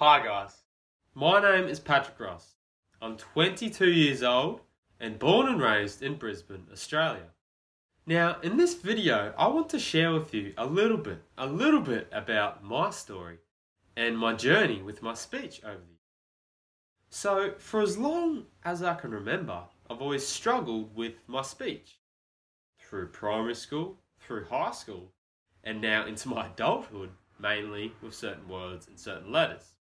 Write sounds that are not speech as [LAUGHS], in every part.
Hi guys, my name is Patrick Ross. I'm 22 years old and born and raised in Brisbane, Australia. Now, in this video, I want to share with you a little bit, a little bit about my story and my journey with my speech over the years. So, for as long as I can remember, I've always struggled with my speech. Through primary school, through high school, and now into my adulthood, mainly with certain words and certain letters.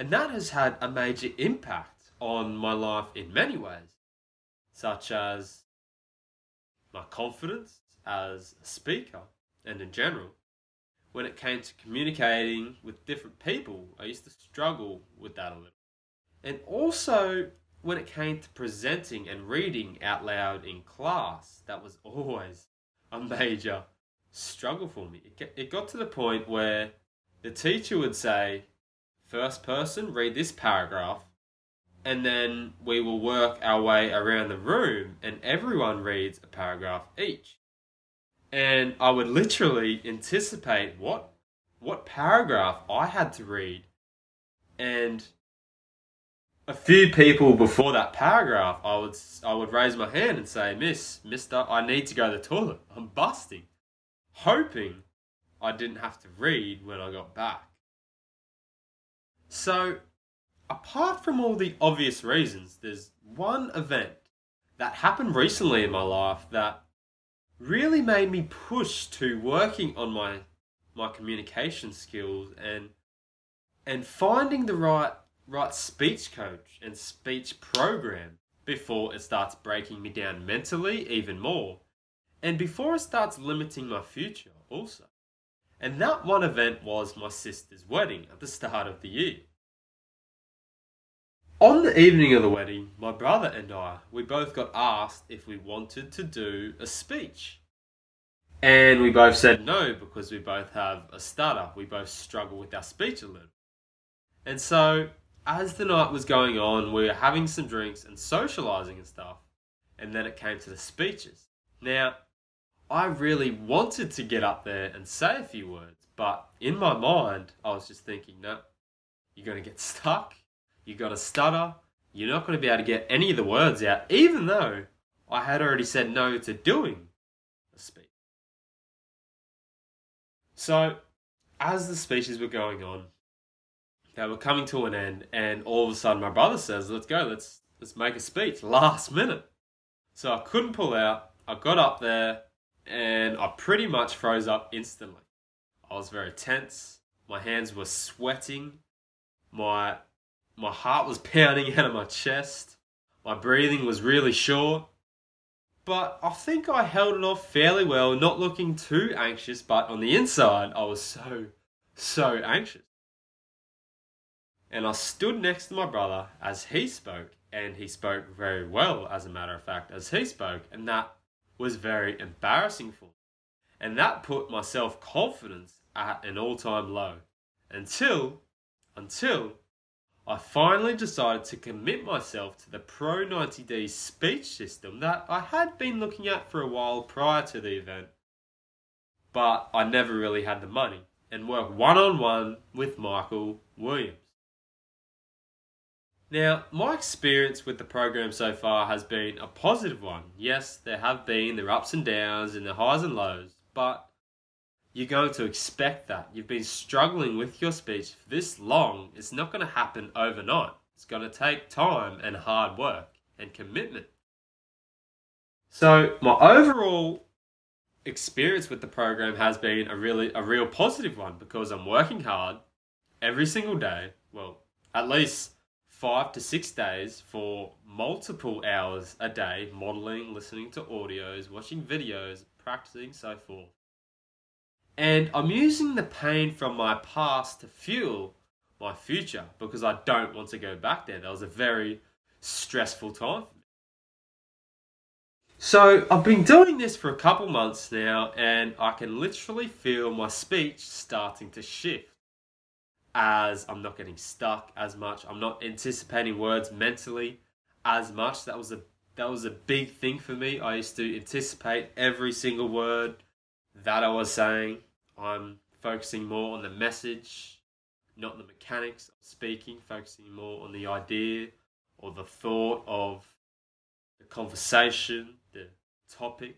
And that has had a major impact on my life in many ways, such as my confidence as a speaker and in general. When it came to communicating with different people, I used to struggle with that a little. And also when it came to presenting and reading out loud in class, that was always a major struggle for me. It got to the point where the teacher would say, first person, read this paragraph, and then we will work our way around the room, and everyone reads a paragraph each. And I would literally anticipate what what paragraph I had to read, and a few people before that paragraph, I would I would raise my hand and say, "Miss, Mister, I need to go to the toilet. I'm busting," hoping I didn't have to read when I got back. So, apart from all the obvious reasons, there's one event that happened recently in my life that really made me push to working on my my communication skills and and finding the right right speech coach and speech program before it starts breaking me down mentally even more and before it starts limiting my future also. And that one event was my sister's wedding at the start of the year. On the evening of the wedding, my brother and I, we both got asked if we wanted to do a speech. And we both said no because we both have a stutter. We both struggle with our speech a little. And so, as the night was going on, we were having some drinks and socializing and stuff. And then it came to the speeches. Now, I really wanted to get up there and say a few words, but in my mind, I was just thinking, no, you're going to get stuck you're going to stutter. You're not going to be able to get any of the words out, even though I had already said no to doing a speech. So, as the speeches were going on, they were coming to an end, and all of a sudden, my brother says, "Let's go. Let's let's make a speech." Last minute, so I couldn't pull out. I got up there, and I pretty much froze up instantly. I was very tense. My hands were sweating. My my heart was [LAUGHS] pounding out of my chest. My breathing was really short. But I think I held it off fairly well, not looking too anxious, but on the inside, I was so, so anxious. And I stood next to my brother as he spoke, and he spoke very well, as a matter of fact, as he spoke, and that was very embarrassing for me. And that put my self confidence at an all time low until, until I finally decided to commit myself to the Pro 90D speech system that I had been looking at for a while prior to the event, but I never really had the money and work one on one with Michael Williams. Now, my experience with the program so far has been a positive one. Yes, there have been the ups and downs and the highs and lows, but you're going to expect that. You've been struggling with your speech for this long. It's not going to happen overnight. It's going to take time and hard work and commitment. So, my overall experience with the program has been a really a real positive one because I'm working hard every single day. Well, at least 5 to 6 days for multiple hours a day modeling, listening to audios, watching videos, practicing so forth. And I'm using the pain from my past to fuel my future because I don't want to go back there. That was a very stressful time. So I've been doing this for a couple months now, and I can literally feel my speech starting to shift as I'm not getting stuck as much. I'm not anticipating words mentally as much. That was a that was a big thing for me. I used to anticipate every single word that I was saying I'm focusing more on the message, not the mechanics of speaking, focusing more on the idea or the thought of the conversation, the topic.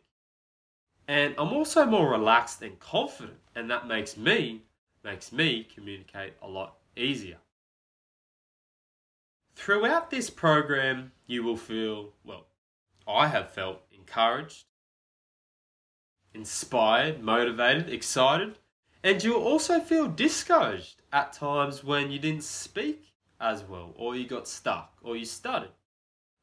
And I'm also more relaxed and confident, and that makes me makes me communicate a lot easier. Throughout this program, you will feel, well, I have felt encouraged, inspired, motivated, excited, and you'll also feel discouraged at times when you didn't speak as well, or you got stuck, or you stuttered.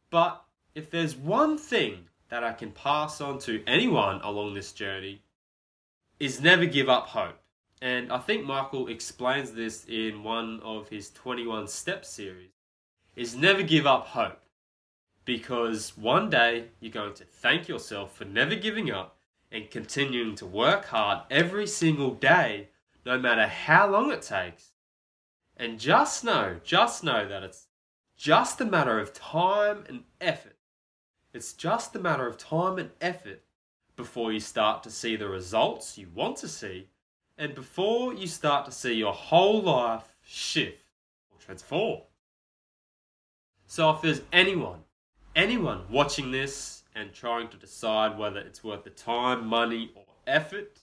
But if there's one thing that I can pass on to anyone along this journey, is never give up hope. And I think Michael explains this in one of his 21 step series, is never give up hope. Because one day you're going to thank yourself for never giving up and continuing to work hard every single day, no matter how long it takes. And just know, just know that it's just a matter of time and effort. It's just a matter of time and effort before you start to see the results you want to see and before you start to see your whole life shift or transform. So if there's anyone, anyone watching this and trying to decide whether it's worth the time, money, or effort,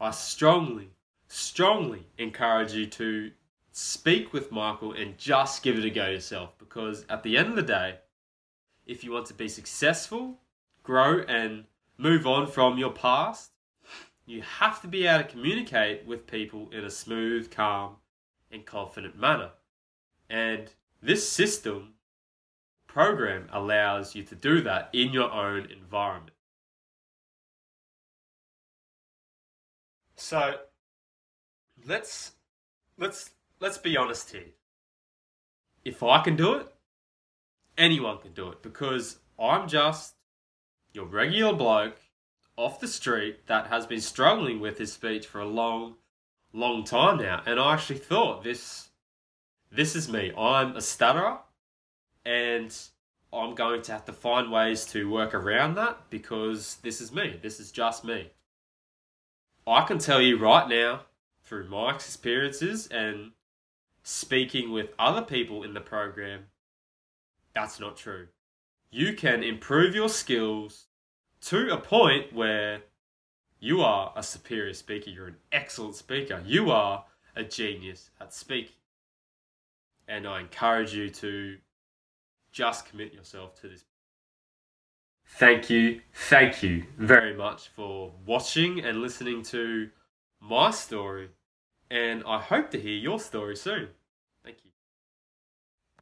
I strongly, strongly encourage you to speak with Michael and just give it a go yourself because at the end of the day, if you want to be successful, grow, and move on from your past, you have to be able to communicate with people in a smooth, calm, and confident manner. And this system program allows you to do that in your own environment. So let's let's let's be honest here. If I can do it, anyone can do it because I'm just your regular bloke off the street that has been struggling with his speech for a long, long time now. And I actually thought this this is me. I'm a stutterer and I'm going to have to find ways to work around that because this is me. This is just me. I can tell you right now, through my experiences and speaking with other people in the program, that's not true. You can improve your skills to a point where you are a superior speaker, you're an excellent speaker, you are a genius at speaking. And I encourage you to just commit yourself to this. Thank you, thank you very much for watching and listening to my story, and I hope to hear your story soon.